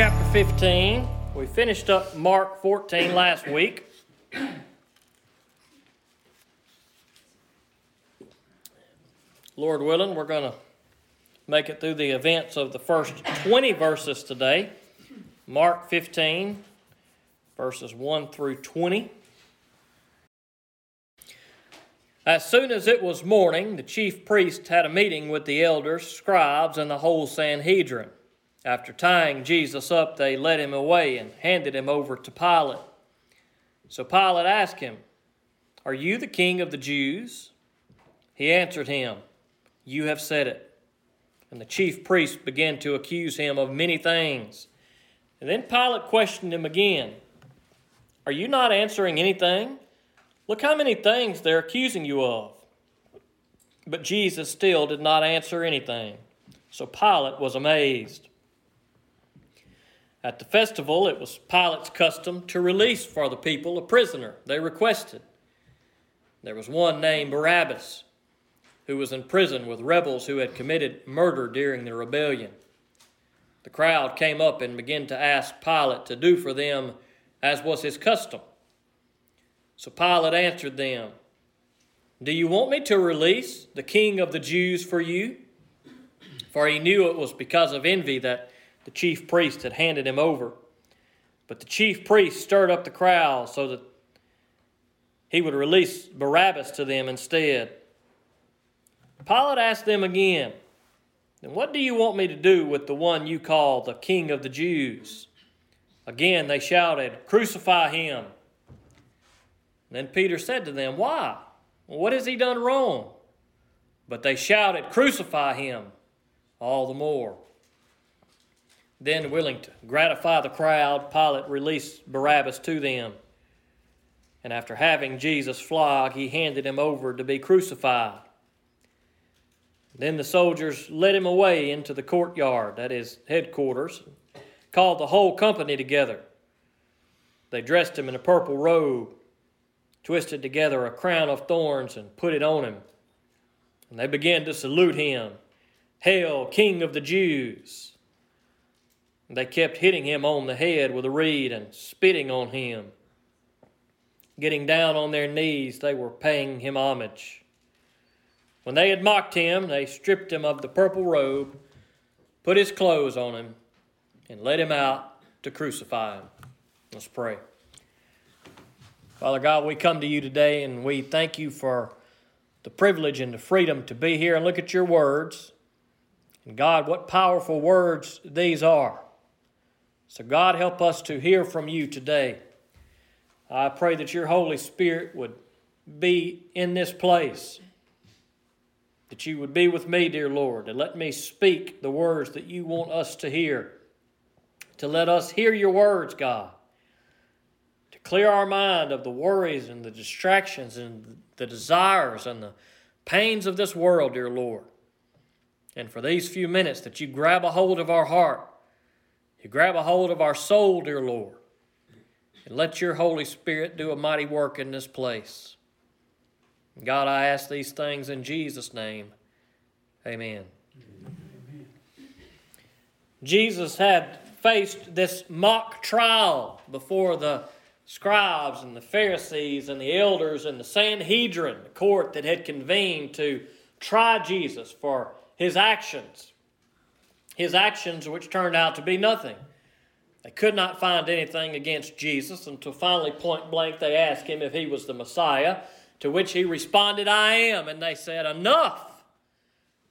chapter 15. We finished up Mark 14 last week. Lord willing, we're going to make it through the events of the first 20 verses today. Mark 15, verses 1 through 20. As soon as it was morning, the chief priests had a meeting with the elders, scribes, and the whole Sanhedrin. After tying Jesus up, they led him away and handed him over to Pilate. So Pilate asked him, Are you the king of the Jews? He answered him, You have said it. And the chief priests began to accuse him of many things. And then Pilate questioned him again, Are you not answering anything? Look how many things they're accusing you of. But Jesus still did not answer anything. So Pilate was amazed. At the festival, it was Pilate's custom to release for the people a prisoner they requested. There was one named Barabbas who was in prison with rebels who had committed murder during the rebellion. The crowd came up and began to ask Pilate to do for them as was his custom. So Pilate answered them, Do you want me to release the king of the Jews for you? For he knew it was because of envy that the chief priest had handed him over. But the chief priest stirred up the crowd so that he would release Barabbas to them instead. Pilate asked them again, Then what do you want me to do with the one you call the king of the Jews? Again they shouted, Crucify him. Then Peter said to them, Why? What has he done wrong? But they shouted, Crucify him all the more. Then, willing to gratify the crowd, Pilate released Barabbas to them. And after having Jesus flogged, he handed him over to be crucified. Then the soldiers led him away into the courtyard, that is, headquarters, called the whole company together. They dressed him in a purple robe, twisted together a crown of thorns, and put it on him. And they began to salute him Hail, King of the Jews! They kept hitting him on the head with a reed and spitting on him. Getting down on their knees, they were paying him homage. When they had mocked him, they stripped him of the purple robe, put his clothes on him, and led him out to crucify him. Let's pray. Father God, we come to you today and we thank you for the privilege and the freedom to be here and look at your words. And God, what powerful words these are. So, God, help us to hear from you today. I pray that your Holy Spirit would be in this place, that you would be with me, dear Lord, and let me speak the words that you want us to hear, to let us hear your words, God, to clear our mind of the worries and the distractions and the desires and the pains of this world, dear Lord. And for these few minutes, that you grab a hold of our heart you grab a hold of our soul, dear Lord, and let your Holy Spirit do a mighty work in this place. God, I ask these things in Jesus' name. Amen. Amen. Jesus had faced this mock trial before the scribes and the Pharisees and the elders and the Sanhedrin, the court that had convened to try Jesus for his actions his actions, which turned out to be nothing. They could not find anything against Jesus until finally, point blank, they asked him if he was the Messiah, to which he responded, I am. And they said, Enough!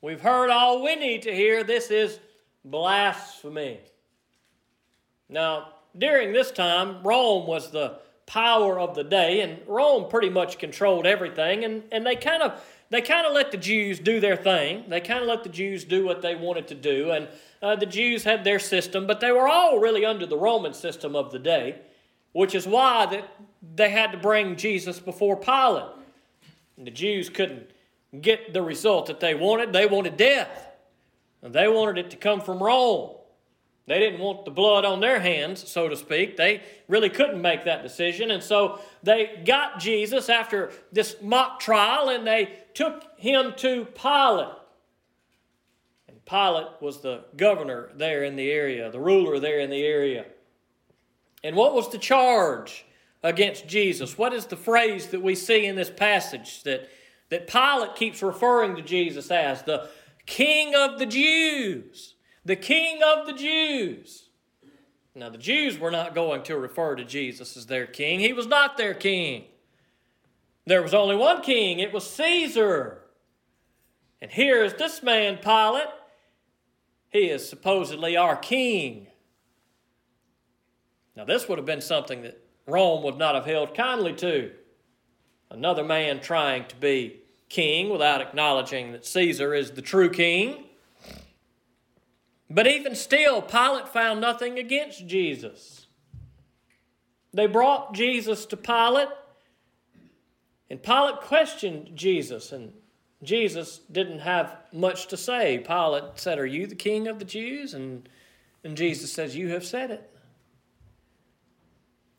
We've heard all we need to hear. This is blasphemy. Now, during this time, Rome was the power of the day, and Rome pretty much controlled everything, and, and they kind of they kind of let the Jews do their thing. They kind of let the Jews do what they wanted to do. And uh, the Jews had their system, but they were all really under the Roman system of the day, which is why that they had to bring Jesus before Pilate. And the Jews couldn't get the result that they wanted. They wanted death. And they wanted it to come from Rome. They didn't want the blood on their hands, so to speak. They really couldn't make that decision. And so they got Jesus after this mock trial and they took him to Pilate. And Pilate was the governor there in the area, the ruler there in the area. And what was the charge against Jesus? What is the phrase that we see in this passage that, that Pilate keeps referring to Jesus as? The King of the Jews. The King of the Jews. Now, the Jews were not going to refer to Jesus as their king. He was not their king. There was only one king, it was Caesar. And here is this man, Pilate. He is supposedly our king. Now, this would have been something that Rome would not have held kindly to. Another man trying to be king without acknowledging that Caesar is the true king. But even still, Pilate found nothing against Jesus. They brought Jesus to Pilate, and Pilate questioned Jesus, and Jesus didn't have much to say. Pilate said, Are you the king of the Jews? And, and Jesus says, You have said it.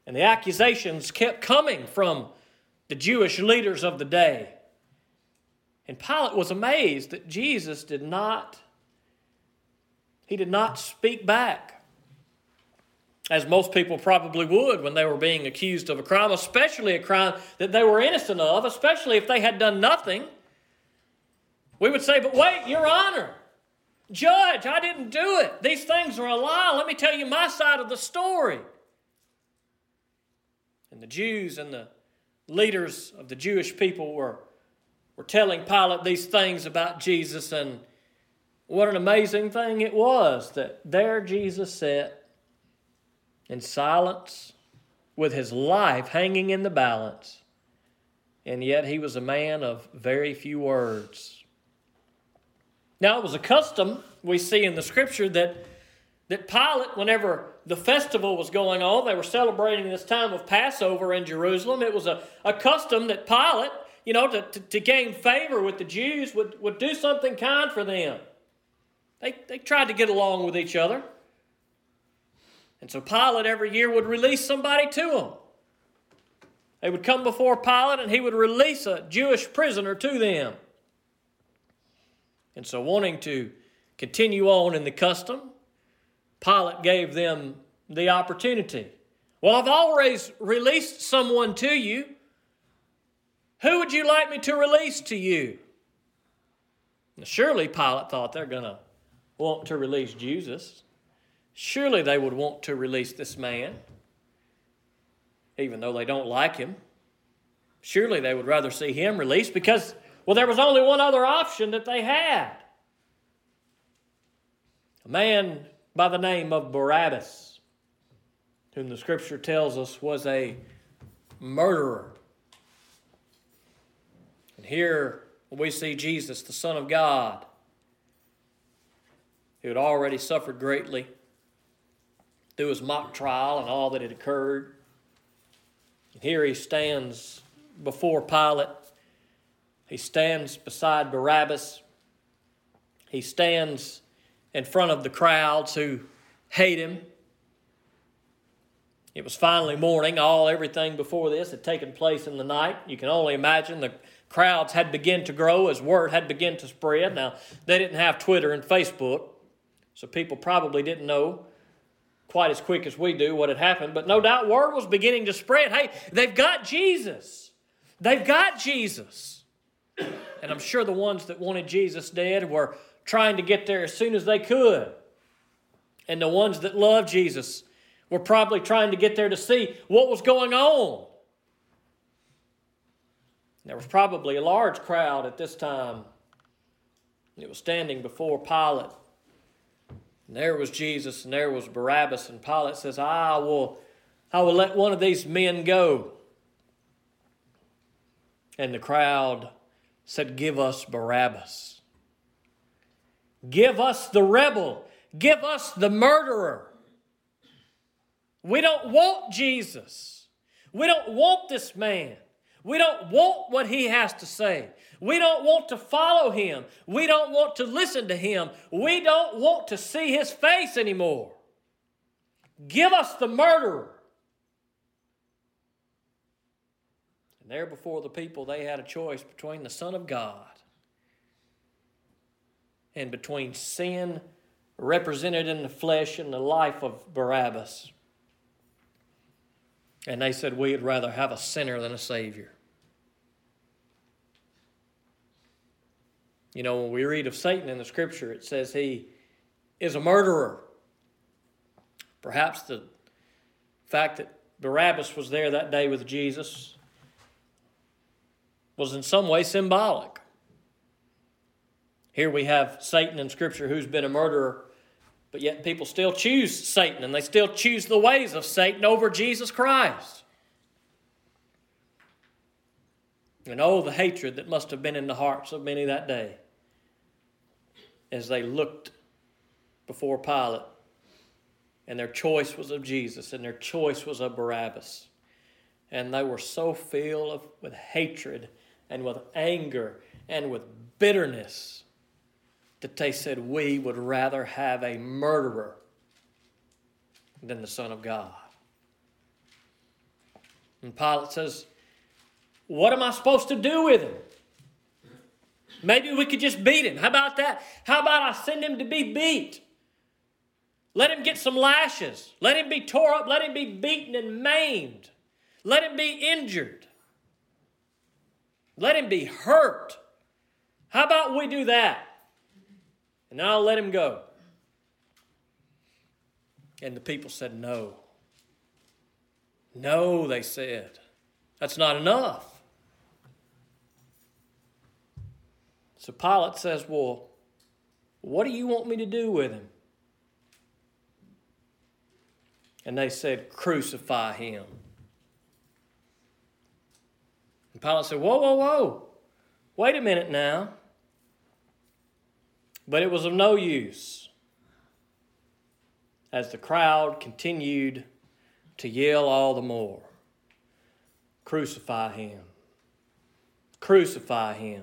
And the accusations kept coming from the Jewish leaders of the day. And Pilate was amazed that Jesus did not he did not speak back. As most people probably would when they were being accused of a crime, especially a crime that they were innocent of, especially if they had done nothing. We would say, But wait, Your Honor, Judge, I didn't do it. These things are a lie. Let me tell you my side of the story. And the Jews and the leaders of the Jewish people were, were telling Pilate these things about Jesus, and what an amazing thing it was that there Jesus sat in silence with his life hanging in the balance, and yet he was a man of very few words. Now, it was a custom we see in the scripture that, that Pilate, whenever the festival was going on, they were celebrating this time of Passover in Jerusalem. It was a, a custom that Pilate, you know, to, to, to gain favor with the Jews, would, would do something kind for them. They, they tried to get along with each other. And so Pilate every year would release somebody to them. They would come before Pilate and he would release a Jewish prisoner to them. And so, wanting to continue on in the custom, Pilate gave them the opportunity. Well, I've always released someone to you. Who would you like me to release to you? Surely Pilate thought they're going to want to release Jesus. Surely they would want to release this man, even though they don't like him. Surely they would rather see him released because well, there was only one other option that they had. A man by the name of Barabbas, whom the scripture tells us was a murderer. And here we see Jesus, the Son of God, who had already suffered greatly through his mock trial and all that had occurred. And here he stands before Pilate he stands beside Barabbas. He stands in front of the crowds who hate him. It was finally morning. All everything before this had taken place in the night. You can only imagine the crowds had begun to grow as word had begun to spread. Now, they didn't have Twitter and Facebook, so people probably didn't know quite as quick as we do what had happened, but no doubt word was beginning to spread. Hey, they've got Jesus. They've got Jesus. And I'm sure the ones that wanted Jesus dead were trying to get there as soon as they could. And the ones that loved Jesus were probably trying to get there to see what was going on. There was probably a large crowd at this time. It was standing before Pilate. And there was Jesus and there was Barabbas. And Pilate says, I will, I will let one of these men go. And the crowd said, Give us Barabbas. Give us the rebel. Give us the murderer. We don't want Jesus. We don't want this man. We don't want what he has to say. We don't want to follow him. We don't want to listen to him. We don't want to see his face anymore. Give us the murderer. And there before the people, they had a choice between the Son of God and between sin represented in the flesh and the life of Barabbas. And they said, We'd rather have a sinner than a Savior. You know, when we read of Satan in the scripture, it says he is a murderer. Perhaps the fact that Barabbas was there that day with Jesus was in some way symbolic. Here we have Satan in Scripture who's been a murderer, but yet people still choose Satan and they still choose the ways of Satan over Jesus Christ. And oh, the hatred that must have been in the hearts of many that day as they looked before Pilate and their choice was of Jesus and their choice was of Barabbas. And they were so filled with hatred and with anger and with bitterness that they said, We would rather have a murderer than the Son of God. And Pilate says, What am I supposed to do with him? Maybe we could just beat him. How about that? How about I send him to be beat? Let him get some lashes. Let him be tore up. Let him be beaten and maimed. Let him be injured. Let him be hurt. How about we do that? And I'll let him go. And the people said, No. No, they said. That's not enough. So Pilate says, Well, what do you want me to do with him? And they said, Crucify him. And Pilate said, Whoa, whoa, whoa. Wait a minute now. But it was of no use as the crowd continued to yell all the more Crucify him! Crucify him!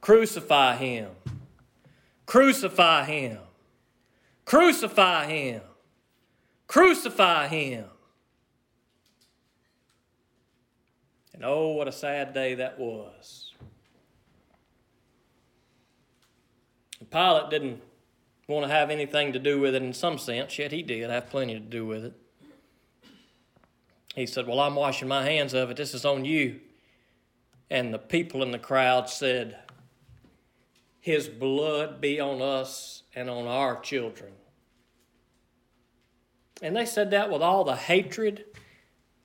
Crucify him! Crucify him! Crucify him! Crucify him. And oh, what a sad day that was. Pilate didn't want to have anything to do with it in some sense, yet he did have plenty to do with it. He said, Well, I'm washing my hands of it. This is on you. And the people in the crowd said, His blood be on us and on our children. And they said that with all the hatred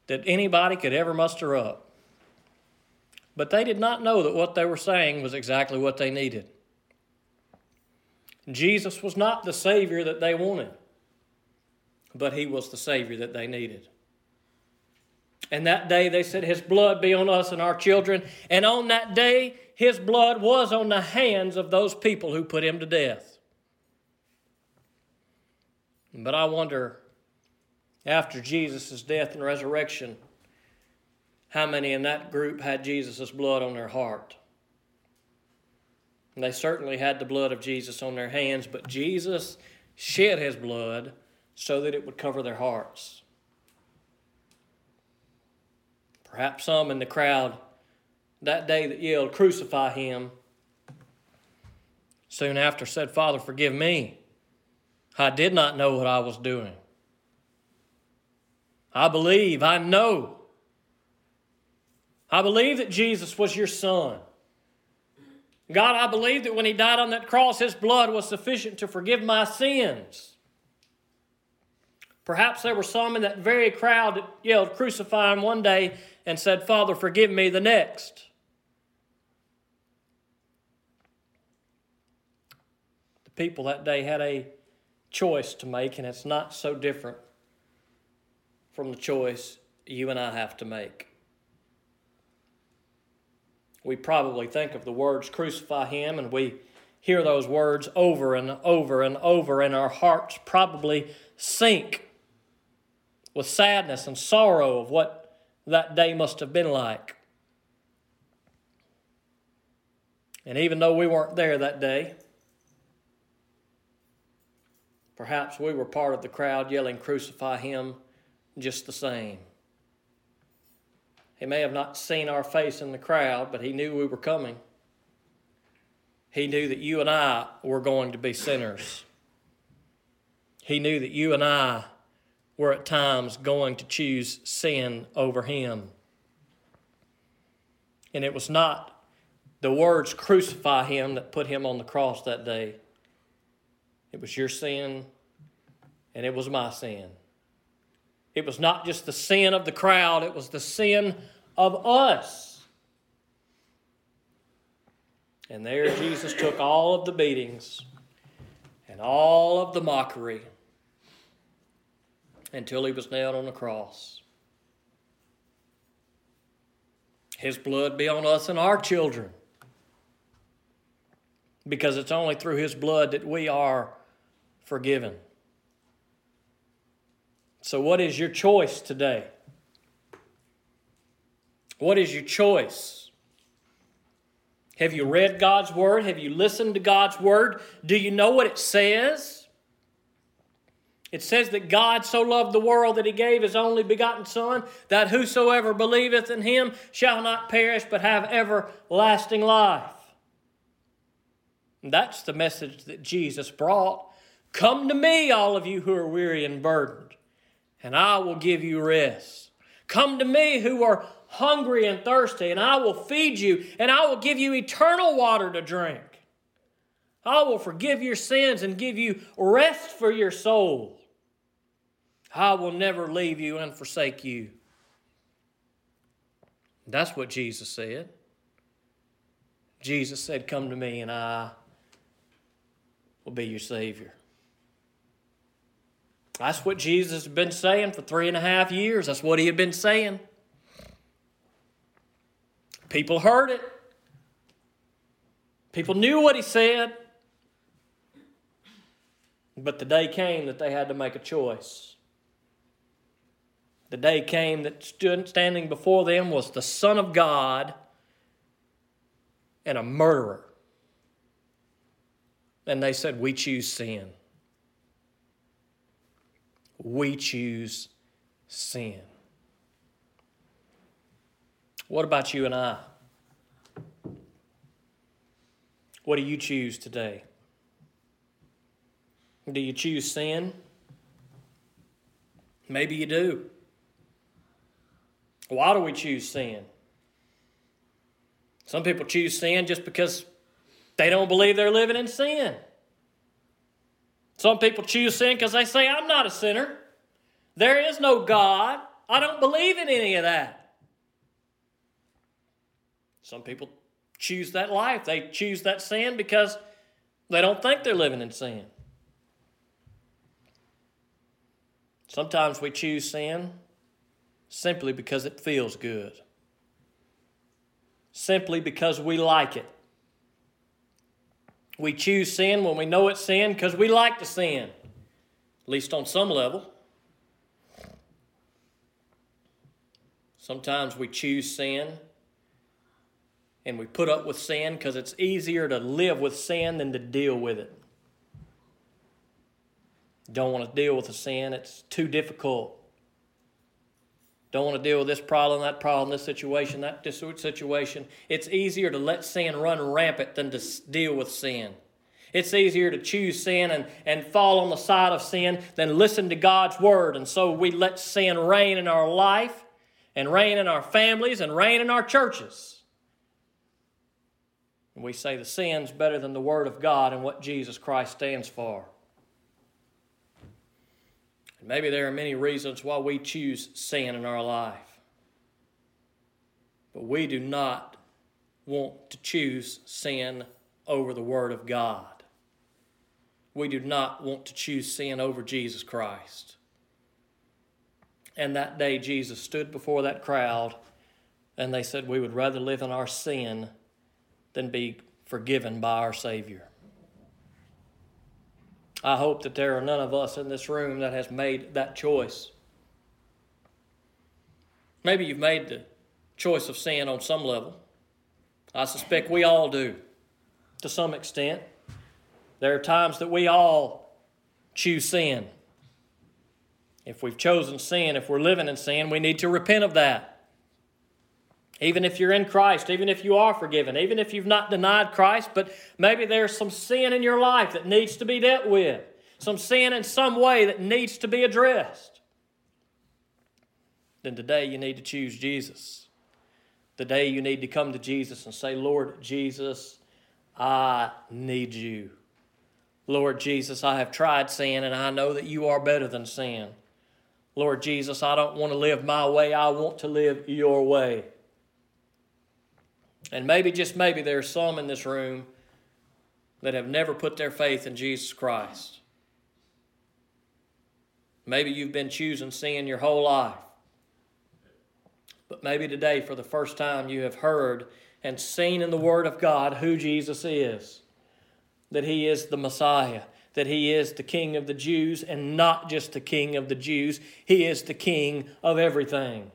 that anybody could ever muster up. But they did not know that what they were saying was exactly what they needed. Jesus was not the Savior that they wanted, but He was the Savior that they needed. And that day they said, His blood be on us and our children. And on that day, His blood was on the hands of those people who put Him to death. But I wonder after Jesus' death and resurrection, how many in that group had Jesus' blood on their heart? And they certainly had the blood of Jesus on their hands, but Jesus shed his blood so that it would cover their hearts. Perhaps some in the crowd that day that yelled, Crucify him, soon after said, Father, forgive me. I did not know what I was doing. I believe, I know. I believe that Jesus was your son. God, I believe that when he died on that cross, his blood was sufficient to forgive my sins. Perhaps there were some in that very crowd that yelled, Crucify him one day and said, Father, forgive me the next. The people that day had a choice to make, and it's not so different from the choice you and I have to make. We probably think of the words crucify him and we hear those words over and over and over, and our hearts probably sink with sadness and sorrow of what that day must have been like. And even though we weren't there that day, perhaps we were part of the crowd yelling, Crucify him just the same. He may have not seen our face in the crowd, but he knew we were coming. He knew that you and I were going to be sinners. He knew that you and I were at times going to choose sin over Him. And it was not the words crucify Him that put Him on the cross that day. It was your sin, and it was my sin. It was not just the sin of the crowd, it was the sin of us. And there Jesus took all of the beatings and all of the mockery until he was nailed on the cross. His blood be on us and our children. Because it's only through His blood that we are forgiven. So, what is your choice today? What is your choice? Have you read God's Word? Have you listened to God's Word? Do you know what it says? It says that God so loved the world that he gave his only begotten Son, that whosoever believeth in him shall not perish but have everlasting life. That's the message that Jesus brought. Come to me, all of you who are weary and burdened and I will give you rest. Come to me who are hungry and thirsty, and I will feed you, and I will give you eternal water to drink. I will forgive your sins and give you rest for your soul. I will never leave you and forsake you. That's what Jesus said. Jesus said, Come to me, and I will be your Savior. That's what Jesus had been saying for three and a half years. That's what he had been saying. People heard it, people knew what he said. But the day came that they had to make a choice. The day came that stood standing before them was the Son of God and a murderer. And they said, We choose sin we choose sin. What about you and I? What do you choose today? Do you choose sin? Maybe you do. Why do we choose sin? Some people choose sin just because they don't believe they're living in sin. Some people choose sin because they say, I'm not a sinner. There is no God. I don't believe in any of that. Some people choose that life. They choose that sin because they don't think they're living in sin. Sometimes we choose sin simply because it feels good, simply because we like it. We choose sin when we know it's sin because we like to sin, at least on some level. Sometimes we choose sin and we put up with sin because it's easier to live with sin than to deal with it. Don't want to deal with the sin, it's too difficult. Don't want to deal with this problem, that problem, this situation, that situation. It's easier to let sin run rampant than to deal with sin. It's easier to choose sin and, and fall on the side of sin than listen to God's word. And so we let sin reign in our life and reign in our families and reign in our churches. And we say the sin's better than the word of God and what Jesus Christ stands for. Maybe there are many reasons why we choose sin in our life. But we do not want to choose sin over the Word of God. We do not want to choose sin over Jesus Christ. And that day, Jesus stood before that crowd and they said, We would rather live in our sin than be forgiven by our Savior. I hope that there are none of us in this room that has made that choice. Maybe you've made the choice of sin on some level. I suspect we all do to some extent. There are times that we all choose sin. If we've chosen sin, if we're living in sin, we need to repent of that. Even if you're in Christ, even if you are forgiven, even if you've not denied Christ, but maybe there's some sin in your life that needs to be dealt with, some sin in some way that needs to be addressed, then today you need to choose Jesus. Today you need to come to Jesus and say, Lord Jesus, I need you. Lord Jesus, I have tried sin and I know that you are better than sin. Lord Jesus, I don't want to live my way, I want to live your way. And maybe, just maybe, there are some in this room that have never put their faith in Jesus Christ. Maybe you've been choosing sin your whole life. But maybe today, for the first time, you have heard and seen in the Word of God who Jesus is that He is the Messiah, that He is the King of the Jews, and not just the King of the Jews, He is the King of everything.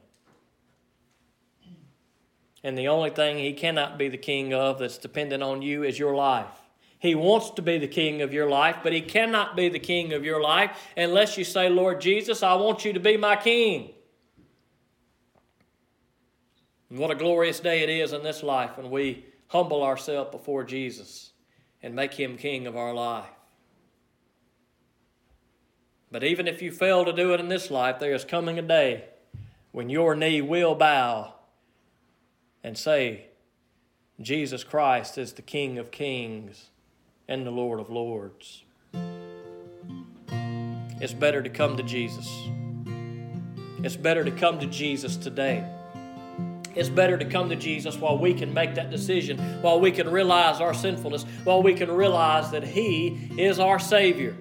And the only thing He cannot be the King of that's dependent on you is your life. He wants to be the king of your life, but he cannot be the king of your life unless you say, Lord Jesus, I want you to be my king. And what a glorious day it is in this life when we humble ourselves before Jesus and make him king of our life. But even if you fail to do it in this life, there is coming a day when your knee will bow and say, Jesus Christ is the King of kings and the Lord of lords. It's better to come to Jesus. It's better to come to Jesus today. It's better to come to Jesus while we can make that decision, while we can realize our sinfulness, while we can realize that He is our Savior.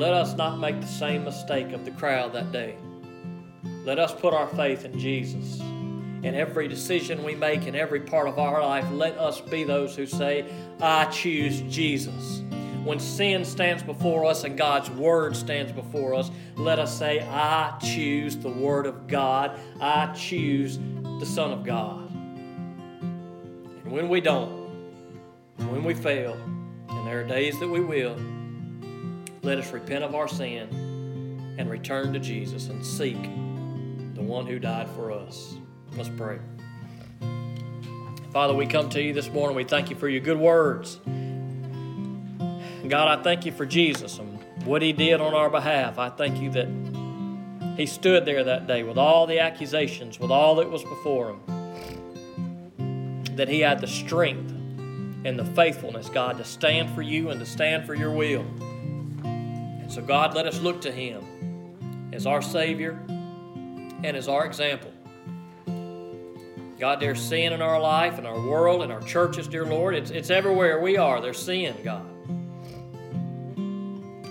Let us not make the same mistake of the crowd that day. Let us put our faith in Jesus in every decision we make in every part of our life, let us be those who say, I choose Jesus. When sin stands before us and God's Word stands before us, let us say, I choose the Word of God. I choose the Son of God. And when we don't, when we fail, and there are days that we will, let us repent of our sin and return to Jesus and seek the one who died for us. Let's pray. Father, we come to you this morning. We thank you for your good words. God, I thank you for Jesus and what he did on our behalf. I thank you that he stood there that day with all the accusations, with all that was before him. That he had the strength and the faithfulness, God, to stand for you and to stand for your will. So, God, let us look to him as our Savior and as our example. God, there's sin in our life, in our world, in our churches, dear Lord. It's, it's everywhere we are. There's sin, God.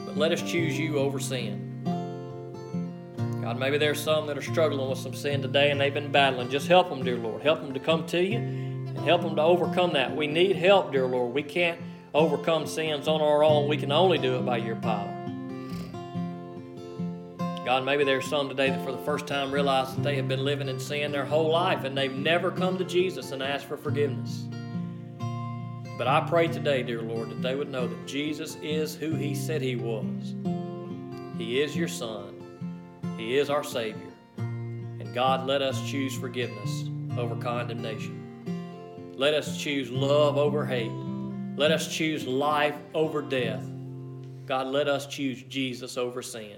But let us choose you over sin. God, maybe there's some that are struggling with some sin today and they've been battling. Just help them, dear Lord. Help them to come to you and help them to overcome that. We need help, dear Lord. We can't overcome sins on our own. We can only do it by your power. God, maybe there's some today that for the first time realize that they have been living in sin their whole life and they've never come to Jesus and asked for forgiveness. But I pray today, dear Lord, that they would know that Jesus is who He said He was. He is your Son, He is our Savior. And God, let us choose forgiveness over condemnation. Let us choose love over hate. Let us choose life over death. God, let us choose Jesus over sin.